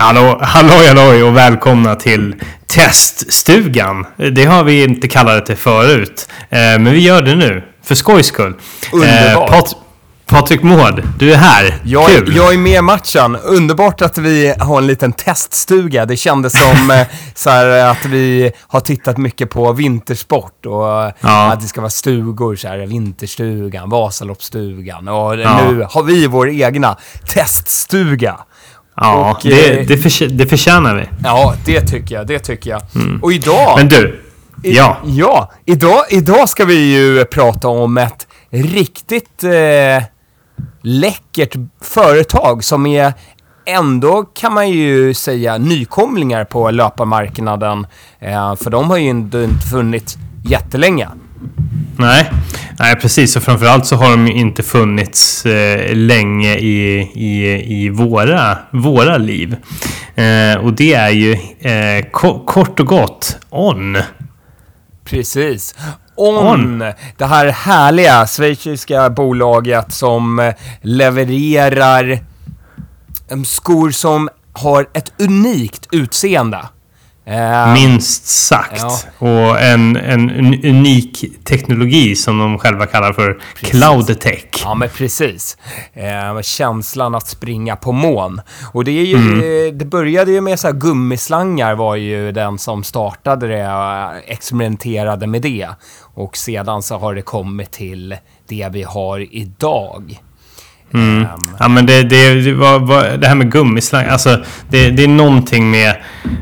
Hallå, halloj, halloj och välkomna till teststugan. Det har vi inte kallat det förut, eh, men vi gör det nu för skojs skull. Underbart. Eh, Pat Patrik Mård, du är här. Jag, Kul. jag är med i matchen. Underbart att vi har en liten teststuga. Det kändes som eh, så här, att vi har tittat mycket på vintersport och Ja. att det ska vara stugor, så här, vinterstugan, Vasaloppsstugan. Och Ja. nu har vi vår egna teststuga. Ja, och, det, eh, det, förtjä- det förtjänar vi. Ja, det tycker jag, det tycker jag. Och idag... Men du, I- ja. Ja, idag, idag ska vi ju prata om ett riktigt eh, läckert företag som är ändå, kan man ju säga, nykomlingar på löparmarknaden. Eh, för de har ju inte funnits jättelänge. Nej, nej precis. Och framförallt så har de ju inte funnits eh, länge i, i, i våra, våra liv. Eh, och det är ju eh, ko- kort och gott On. Precis. On, det här härliga schweiziska bolaget som eh, levererar skor som har ett unikt utseende. Eh, Minst sagt. Ja. Och en, en un- unik teknologi som de själva kallar för Cloud Tech. Ja, men precis. Eh, känslan att springa på mån. Och det är ju, Mm. det började ju med så gummislangar var ju den som startade det, eh, experimenterade med det. Och sedan så har det kommit till det vi har idag. Mm. Ehm, Ja men det, det, det, var, var, det här med gummislang, alltså det, det är någonting med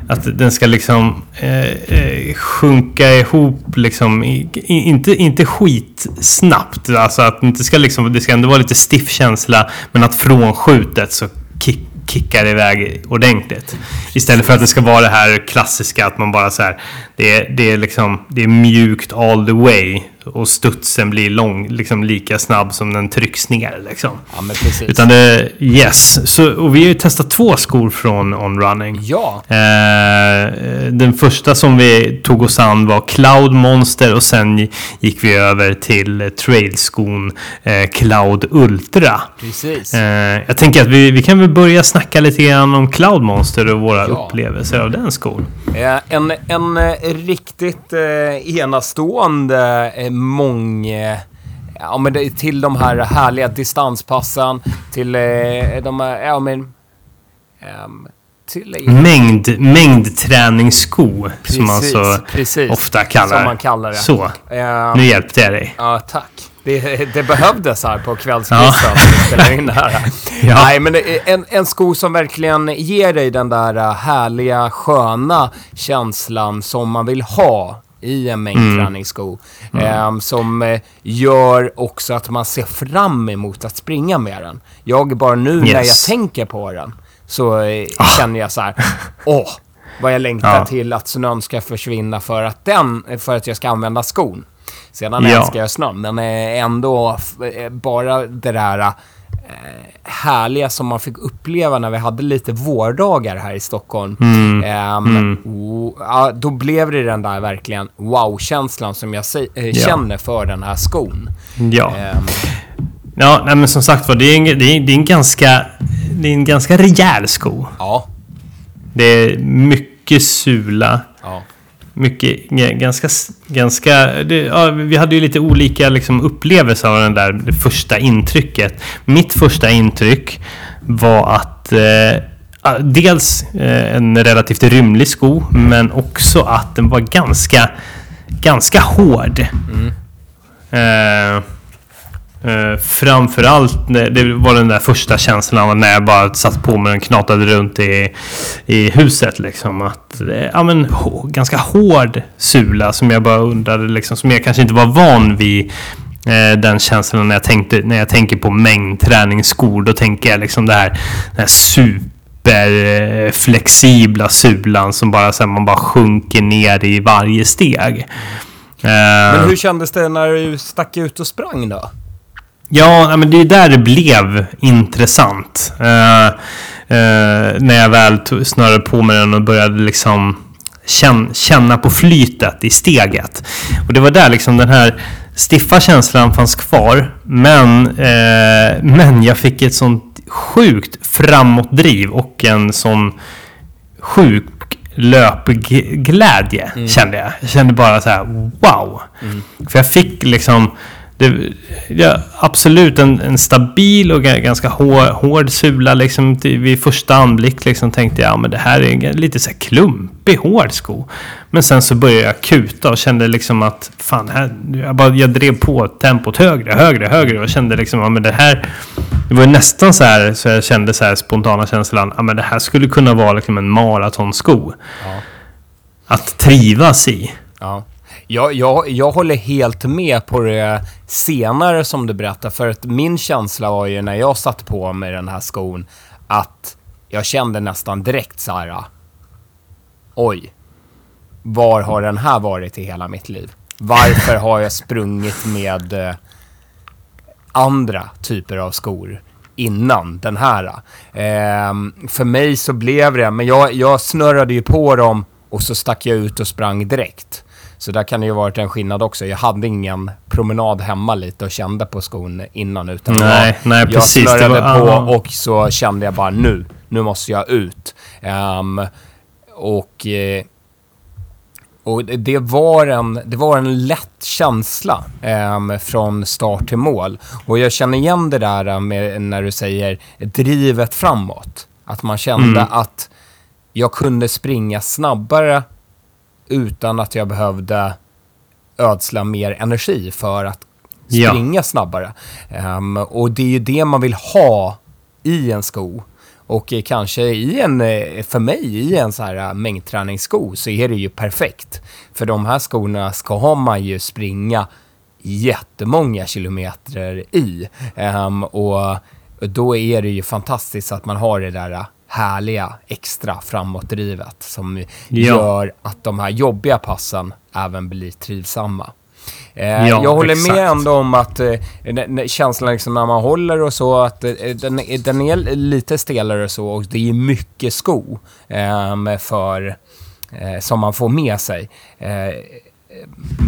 att den ska liksom eh, eh, sjunka ihop liksom, i, inte, inte skitsnabbt. Alltså att det ska liksom, det ska ändå vara lite stiff känsla men att från skjutet så kick, kickar iväg ordentligt. Istället för att det ska vara det här klassiska att man bara så här, det det är liksom, det är mjukt all the way och studsen blir lång, liksom lika snabb som den trycks ner liksom. ja, men precis. Utan det, yes. Så, och vi har ju testat två skor från On Running. Ja, Eh, den första som vi tog oss an var Cloud Monster och sen gick vi över till trailskon eh, Cloud Ultra. precis. Eh, jag tänker att vi, vi kan väl börja snacka lite grann om Cloud Monster och våra Ja. upplevelser av den skon. Eh, En, en eh, riktigt eh, enastående eh, mång... eh, Ja, men det, till de här härliga distanspassen, till eh, de här... Ja, men... ehm, till... Mängd, mängdträningssko som man Precis, så precis. ofta kallar man kallar det. Så, Ehm, nu hjälpte jag dig. Ja, tack. Det, det behövdes här på kvällskvisten Ja. in det här. Ja. Nej, men en, en sko som verkligen ger dig den där äh, härliga, sköna känslan som man vill ha i en mängdträningssko. Ehm, som eh, gör också att man ser fram emot att springa med den. Jag bara nu när jag Yes. tänker på den så eh, känner jag så här, åh, vad jag längtar Ja. till att snön ska försvinna för att, den, för att jag ska använda skon. Sedan Ja. älskar jag snön, men eh, ändå eh, bara det där härliga som man fick uppleva när vi hade lite vårdagar här i Stockholm. Mm. Ehm, och, ja, då blev det den där verkligen wow-känslan som jag sä- eh, känner för den här skon. Ja. Ehm, Ja, nej, men som sagt var, det är en, det är, det är en ganska... Det är en ganska rejäl sko. ja, Det är mycket sula. Mycket, ganska... ganska det, ja, vi hade ju lite olika liksom, upplevelser av den där, det första intrycket. Mitt första intryck var att... Eh, dels eh, en relativt rymlig sko, men också att den var ganska... Ganska hård. Eh, eh, framförallt, det var den där första känslan när jag bara satt på mig och knatade runt i, i huset. Liksom, att, eh, ja, men, ganska hård sula som jag bara undrade, liksom, som jag kanske inte var van vid. Eh, den känslan när jag, tänkte, när jag tänker på mängdträningsskor. Då tänker jag liksom det här, den här superflexibla sulan som bara, så här, man bara sjunker ner i varje steg. Men hur kändes det när du stack ut och sprang då? Ja, men det är där det blev intressant. Eh, eh, när jag väl snörade på mig den och började liksom känn, känna på flytet i steget. Och det var där liksom den här stiffa känslan fanns kvar. Men, eh, men jag fick ett sånt sjukt framåtdriv och en sån sjuk löpglädje, Mm. kände jag. Jag kände bara så här, wow! För jag fick liksom... Det, ja, absolut en, en stabil och ga- ganska hård, hård sula liksom, till- vid första anblick. Liksom, tänkte jag, ja, men det här är en lite så här klumpig, hård sko. Men sen så började jag kuta och kände liksom att fan, här, jag, bara, jag drev på tempot högre, högre, högre och kände liksom, ja men det här... Det var nästan så här, så jag kände så här spontana känslan, ja men det här skulle kunna vara liksom en maratonsko. Ja. Att trivas i. Ja. Jag, jag, jag håller helt med på det senare som du berättar, för att min känsla var ju när jag satt på mig den här skon att jag kände nästan direkt så här. Oj, var har den här varit i hela mitt liv? Varför har jag sprungit med eh, andra typer av skor innan den här? Ehm, för mig så blev det, men jag, jag snurrade ju på dem och så stack jag ut och sprang direkt. Så där kan det ju varit en skillnad också. Jag hade ingen promenad hemma lite och kände på skon innan utan Nej, jag, nej, jag precis. Det snurrade på ja. och så kände jag bara nu, nu måste jag ut. Ehm, och eh, och det- var en, det var en lätt känsla ehm, från start till mål. Och jag känner igen det där med när du säger drivet framåt. Att man kände Mm. att jag kunde springa snabbare utan att jag behövde ödsla mer energi för att Ja. springa snabbare. Ehm, och det är ju det man vill ha i en sko. Och eh, kanske i en, eh, för mig, i en så här eh, mängdträningssko så är det ju perfekt. För de här skorna ska man ju springa jättemånga kilometer i. Ehm, och då är det ju fantastiskt att man har det där härliga extra framåtdrivet som Ja. gör att de här jobbiga passen även blir trivsamma. Eh, Ja, jag håller exakt. med ändå om att eh, känslan liksom när man håller och så, att eh, den, är- den är lite stelare och så och det är mycket sko ehm, för, eh, som man får med sig. Eh,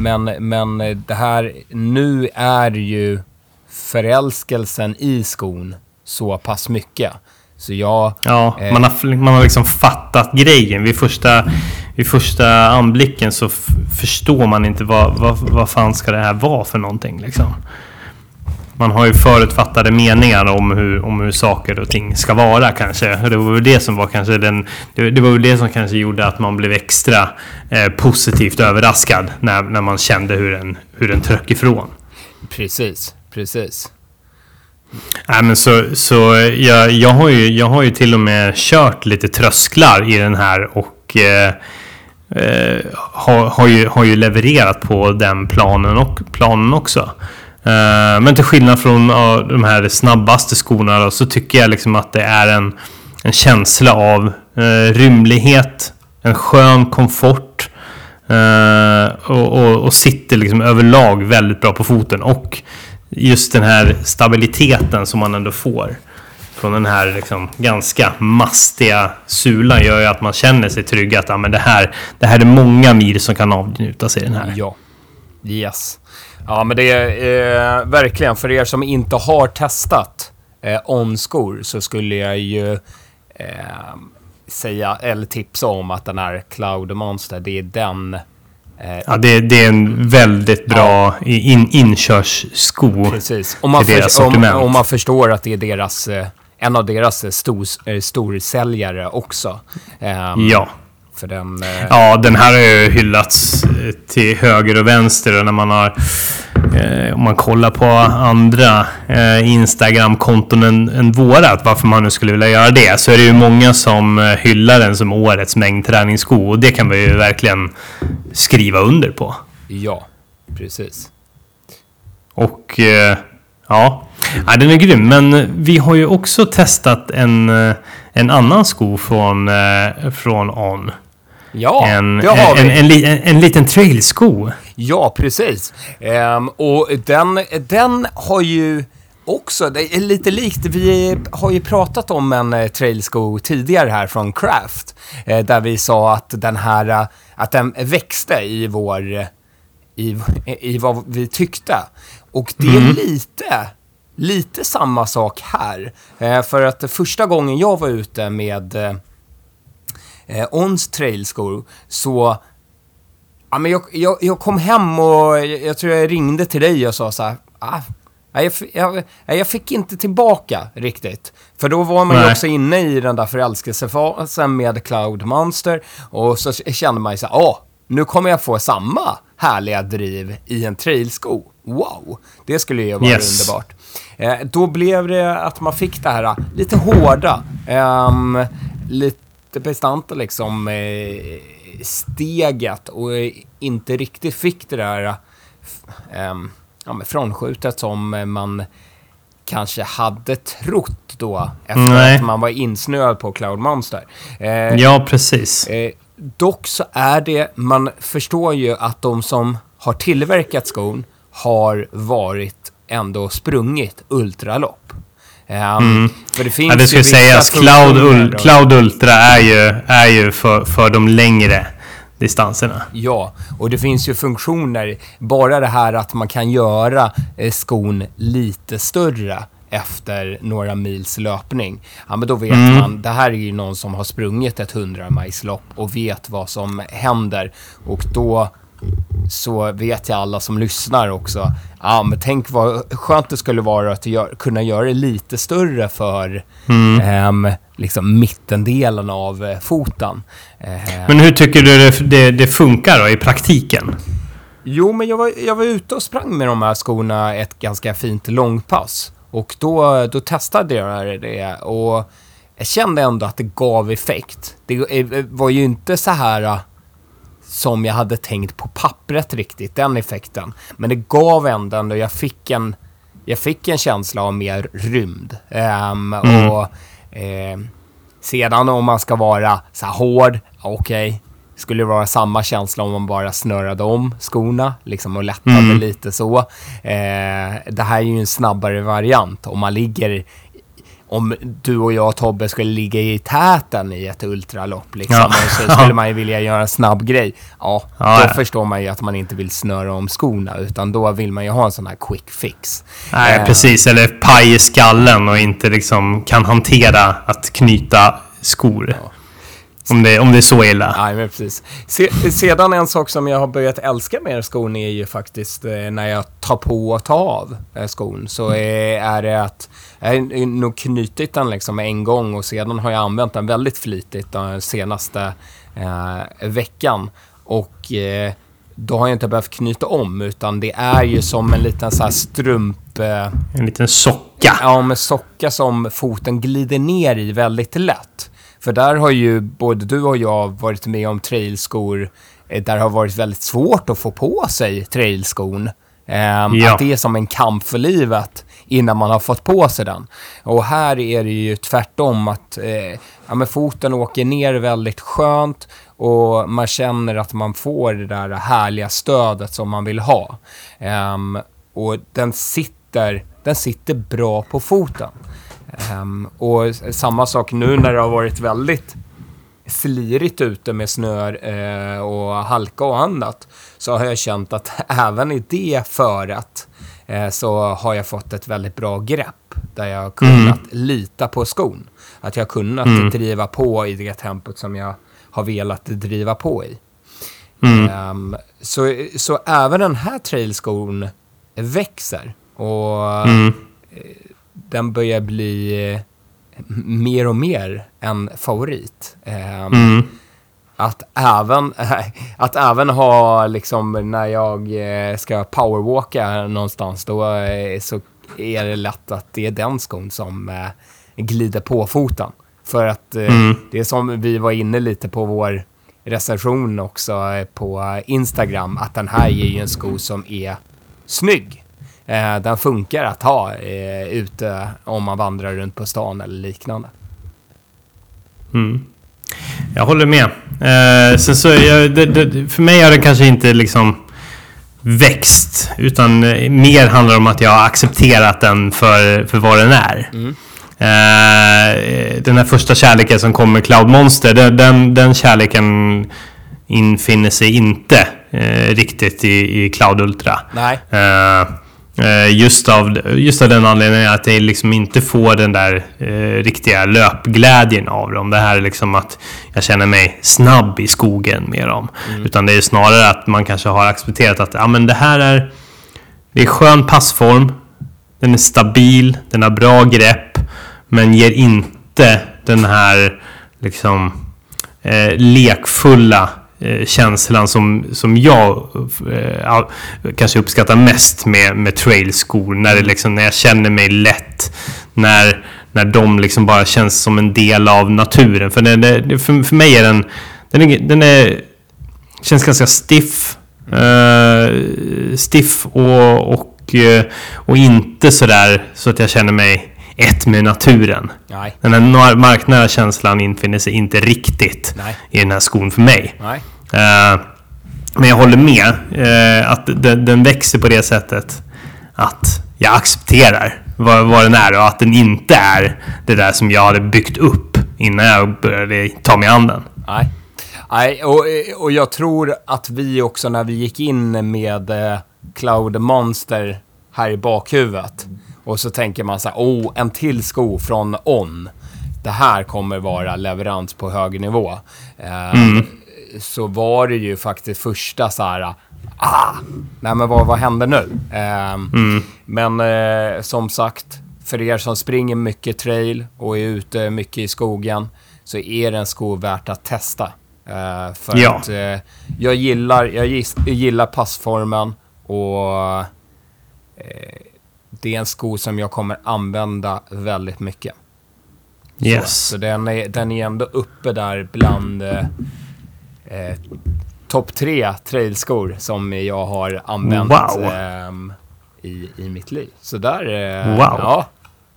men, men det här, nu är ju förälskelsen i skon så pass mycket. Så jag... Ja, Eh. man, har, man har liksom fattat grejen. Vid första, vid första anblicken så förstår man inte vad, vad, vad fan ska det här vara för någonting. Liksom. Man har ju förutfattade meningar om hur, om hur saker och ting ska vara kanske. Och Det var väl det som var kanske den... Det, det var väl det som kanske gjorde att man blev extra eh, positivt överraskad när, när man kände hur den, hur den tröck ifrån. Precis, precis. Nej, men så, så jag, jag, har ju, jag har ju till och med kört lite trösklar i den här och eh, eh, har, har, ju, har ju levererat på den planen, och, planen också. Eh, men till skillnad från de här snabbaste skorna då, så tycker jag liksom att det är en, en känsla av eh, rymlighet, en skön komfort eh, och, och, och sitter liksom överlag väldigt bra på foten. Och just den här stabiliteten som man ändå får från den här liksom ganska mastiga sulan gör ju att man känner sig trygg att ah, men det, här, det här är många mil som kan avnjutas i den här. Ja. Yes. Ja, men det är eh, verkligen för er som inte har testat eh, Onskor så skulle jag ju eh, säga, eller tipsa om att den här Cloud Monster, det är den eh, Ja, det, det är en väldigt bra in, inkörssko. Precis. Om man, för, om, om man förstår att det är deras, eh, en av deras eh, stor, eh, storsäljare också. Ehm, Ja. För den... eh, Ja, den här har ju hyllats eh, till höger och vänster och när man har... Eh, om man kollar på andra eh, Instagram-konton än, än vårat, varför man nu skulle vilja göra det, så är det ju många som eh, hyllar den som årets mängdträningssko och det kan vi ju verkligen skriva under på. Ja, precis. Och eh, ja, ja, den är grym. Men vi har ju också testat en, eh, en annan sko från, eh, från On. Ja, En, det har en, vi. en, li- en, en liten trailsko. Ja, precis. Ehm, och den, den har ju också, det är lite likt, vi har ju pratat om en eh, trailsko tidigare här från Craft. Eh, där vi sa att den här, eh, att den växte i vår, i, i vad vi tyckte. Och det är lite, lite samma sak här. Eh, för att första gången jag var ute med eh, eh, Ons trailskor så Ja, men jag, jag, jag kom hem och jag, jag tror jag ringde till dig och sa så här, ah, jag, jag, jag fick inte tillbaka riktigt. För då var man ju också inne i den där förälskelsefasen med Cloud Monster och så kände man ju så här, åh, nu kommer jag få samma härliga driv i en trailsko. Wow, det skulle ju vara Yes. underbart. Eh, då blev det att man fick det här eh, lite hårda, ehm, lite bestanta liksom eh, steget och inte riktigt fick det där ehm, ja, men frånskjutet som man kanske hade trott då efter Nej. att man var insnöad på Cloud Monster. Eh, Ja, precis. Eh, dock så är det, man förstår ju att de som har tillverkat skon har varit ändå sprungit ultralopp. Ehm, För det finns Mm. Ja, det vissa sägas. Cloud, Ul- Cloud Ultra är ju, är ju för, för de längre distanserna. Ja, och det finns ju funktioner. Bara det här att man kan göra eh, skon lite större efter några mils löpning. Ja, men då vet Mm. man, det här är ju någon som har sprungit ett 100 milslopp och vet vad som händer. Och då så vet jag alla som lyssnar också, ja men tänk vad skönt det skulle vara att gör, kunna göra det lite större för ehm, liksom mittendelen av eh, foten. Eh, Men hur tycker du det, det, det funkar då i praktiken? Jo, men jag var, jag var ute och sprang med de här skorna ett ganska fint långpass. Och då, då testade jag det och jag kände ändå att det gav effekt. Det eh, var ju inte så här eh, som jag hade tänkt på pappret riktigt, den effekten. Men det gav ändå, jag fick en, jag fick en känsla av mer rymd. Ehm, Och ehm, sedan om man ska vara så här hård, okej. Skulle det vara samma känsla om man bara snörade om skorna liksom och lättade lite så. Eh, det här är ju en snabbare variant. Om man ligger om du och jag Tobbe skulle ligga i täten i ett ultralopp liksom, Ja. så skulle man ju vilja göra en snabb grej. Ja, Ja, då ja. förstår man ju att man inte vill snöra om skorna, utan då vill man ju ha en sån här quick fix. Nej, Eh, precis. Eller paj i skallen och inte liksom kan hantera att knyta skor. Om, det, om det är så illa. Nej, men precis. Se, sedan en sak som jag har börjat älska med skon är ju faktiskt eh, när jag tar på och tar av eh, skon. Så eh, är det att jag har nog knutit den liksom en gång och sedan har jag använt den väldigt flitigt den senaste eh, veckan. Och eh, då har jag inte behövt knyta om utan det är ju som en liten så här strump... Eh, En liten socka. Ja, med socka som foten glider ner i väldigt lätt. För där har ju både du och jag varit med om trailskor eh, där det har varit väldigt svårt att få på sig trailskon. Ehm, Ja. Att det är som en kamp för livet innan man har fått på sig den. Och här är det ju tvärtom att eh, ja, men foten åker ner väldigt skönt och man känner att man får det där härliga stödet som man vill ha. Ehm, och den sitter, den sitter bra på foten. Ehm, och samma sak nu när det har varit väldigt slirigt ute med snö eh, och halka och annat så har jag känt att även i det föret eh, så har jag fått ett väldigt bra grepp där jag har kunnat lita på skon. Att jag har kunnat driva på i det tempot som jag har velat driva på i. Ehm, så, så även den här trailskon växer och Mm. Den börjar bli eh, mer och mer en favorit. Ehm, Mm. Att även, att även ha liksom när jag eh, ska powerwalka någonstans då eh, så är det lätt att det är den skon som glider på foten. För att Mm. det är som vi var inne lite på vår recension också på Instagram att den här är ju en sko som är snygg. Eh, den funkar att ha eh, ute om man vandrar runt på stan eller liknande. Mm. Jag håller med. Eh, sen så, jag, det, det, för mig har det kanske inte liksom växt. Utan eh, mer handlar om att jag har accepterat den för, för vad den är. Eh, den här första kärleken som kom med Cloud Monster, den, den, den kärleken infinner sig inte eh, riktigt i, i Cloud Ultra. Nej. Eh, just, av, just av den anledningen att jag liksom inte får den där eh, riktiga löpglädjen av dem. Det här är liksom att jag känner mig snabb i skogen med dem. Mm. Utan det är snarare att man kanske har accepterat att ja, men det här är, det är skön passform. Den är stabil, den har bra grepp. Men ger inte den här liksom eh, lekfulla eh, känslan som, som jag eh, kanske uppskattar mest med, med trailskor. När, det liksom, när jag känner mig lätt. När, när de liksom bara känns som en del av naturen. För, det, för, för mig är den... Den, är, den är, känns ganska stiff. Uh, stiff och, och, eh, och inte sådär så att jag känner mig ett med naturen. Nej. Den här marknära känslan infinner sig inte riktigt Nej. i den här skon för mig. Nej. Uh, men jag håller med uh, att den, den, växer på det sättet att jag accepterar vad, vad den är och att den inte är det där som jag hade byggt upp innan jag började ta mig an den. Nej. Nej, och, och jag tror att vi också när vi gick in med eh, Cloud Monster här i bakhuvudet och så tänker man så här, oh, en till sko från On. Det här kommer vara leverans på hög nivå. Eh, mm. Så var det ju faktiskt första så här, ah, nej men vad, vad händer nu? Eh, mm. Men eh, som sagt, för er som springer mycket trail och är ute mycket i skogen så är det en sko värt att testa. Uh, för ja. att uh, jag, gillar, jag gillar passformen och det är en sko som jag kommer använda väldigt mycket. Yes. Så, så den, är, den är ändå uppe där bland eh, eh, topp tre trailskor som jag har använt wow. eh, i, i mitt liv. Så där, eh, wow. ja,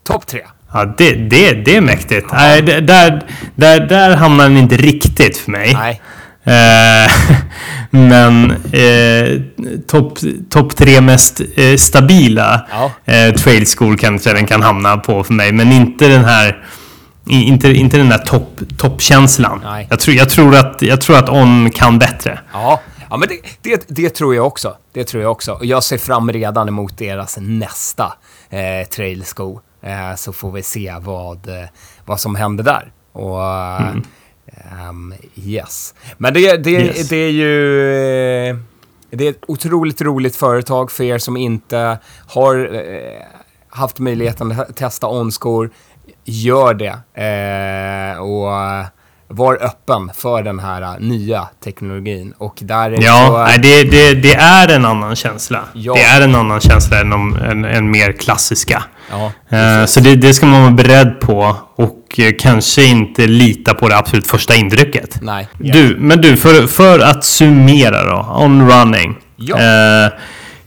topp tre. Ja, det, det, det är mäktigt. Ja. Nej, där, där, där hamnar den inte riktigt för mig. Nej. Eh, men eh, topp top tre mest eh, stabila ja. eh, trail school kanske den kan hamna på för mig. Men inte den här inte, inte den där topp, toppkänslan. Jag tror, jag, tror att, jag tror att On kan bättre. Ja, ja men det, det, det, tror jag också. Det tror jag också. Och jag ser fram redan emot deras nästa eh, trailsko. Eh, så får vi se vad, eh, vad som händer där. Och, mm. Yes. Men det, det, yes. det är ju... Eh, det är ett otroligt roligt företag för er som inte har eh, haft möjligheten att testa OnScore. Gör det. Eh, och var öppen för den här nya teknologin. Och där är ja, så, det, det, det, är en annan känsla. Ja. Det är en annan känsla än de, en, en mer klassiska. Ja, uh, så det, det, ska man vara beredd på och uh, kanske inte lita på det absolut första intrycket. Nej. Du, men du, för, för att summera då. On running. Ja.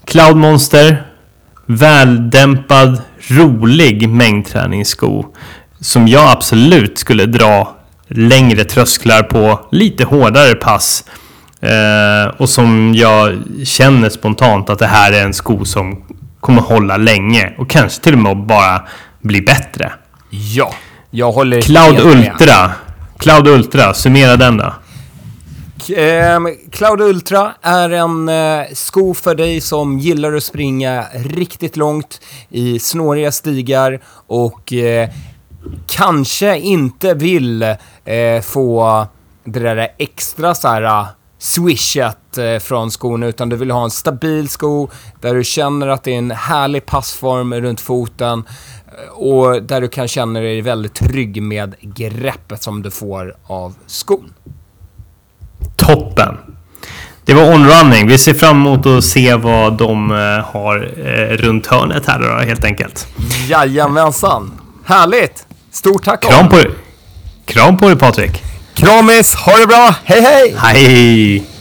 Cloud Monster. Väldämpad, rolig mängdträningssko. Som jag absolut skulle dra längre trösklar på lite hårdare pass. Eh, och som jag känner spontant att det här är en sko som kommer hålla länge och kanske till och med bara bli bättre. Ja, jag håller Cloud Ultra. Cloud Ultra, summera den då. Ehm, Cloud Ultra är en eh, sko för dig som gillar att springa riktigt långt i snåriga stigar och eh, kanske inte vill eh, få det där extra så här swishet eh, från skon utan du vill ha en stabil sko där du känner att det är en härlig passform runt foten eh, och där du kan känna dig väldigt trygg med greppet som du får av skon. Toppen! Det var onrunning. Vi ser fram emot att se vad de eh, har runt hörnet här då, helt enkelt. Jajamensan! Härligt! Stort tack Kram på dig! Kram på dig Patrik! Kramis! Ha det bra! Hej hej! Hej!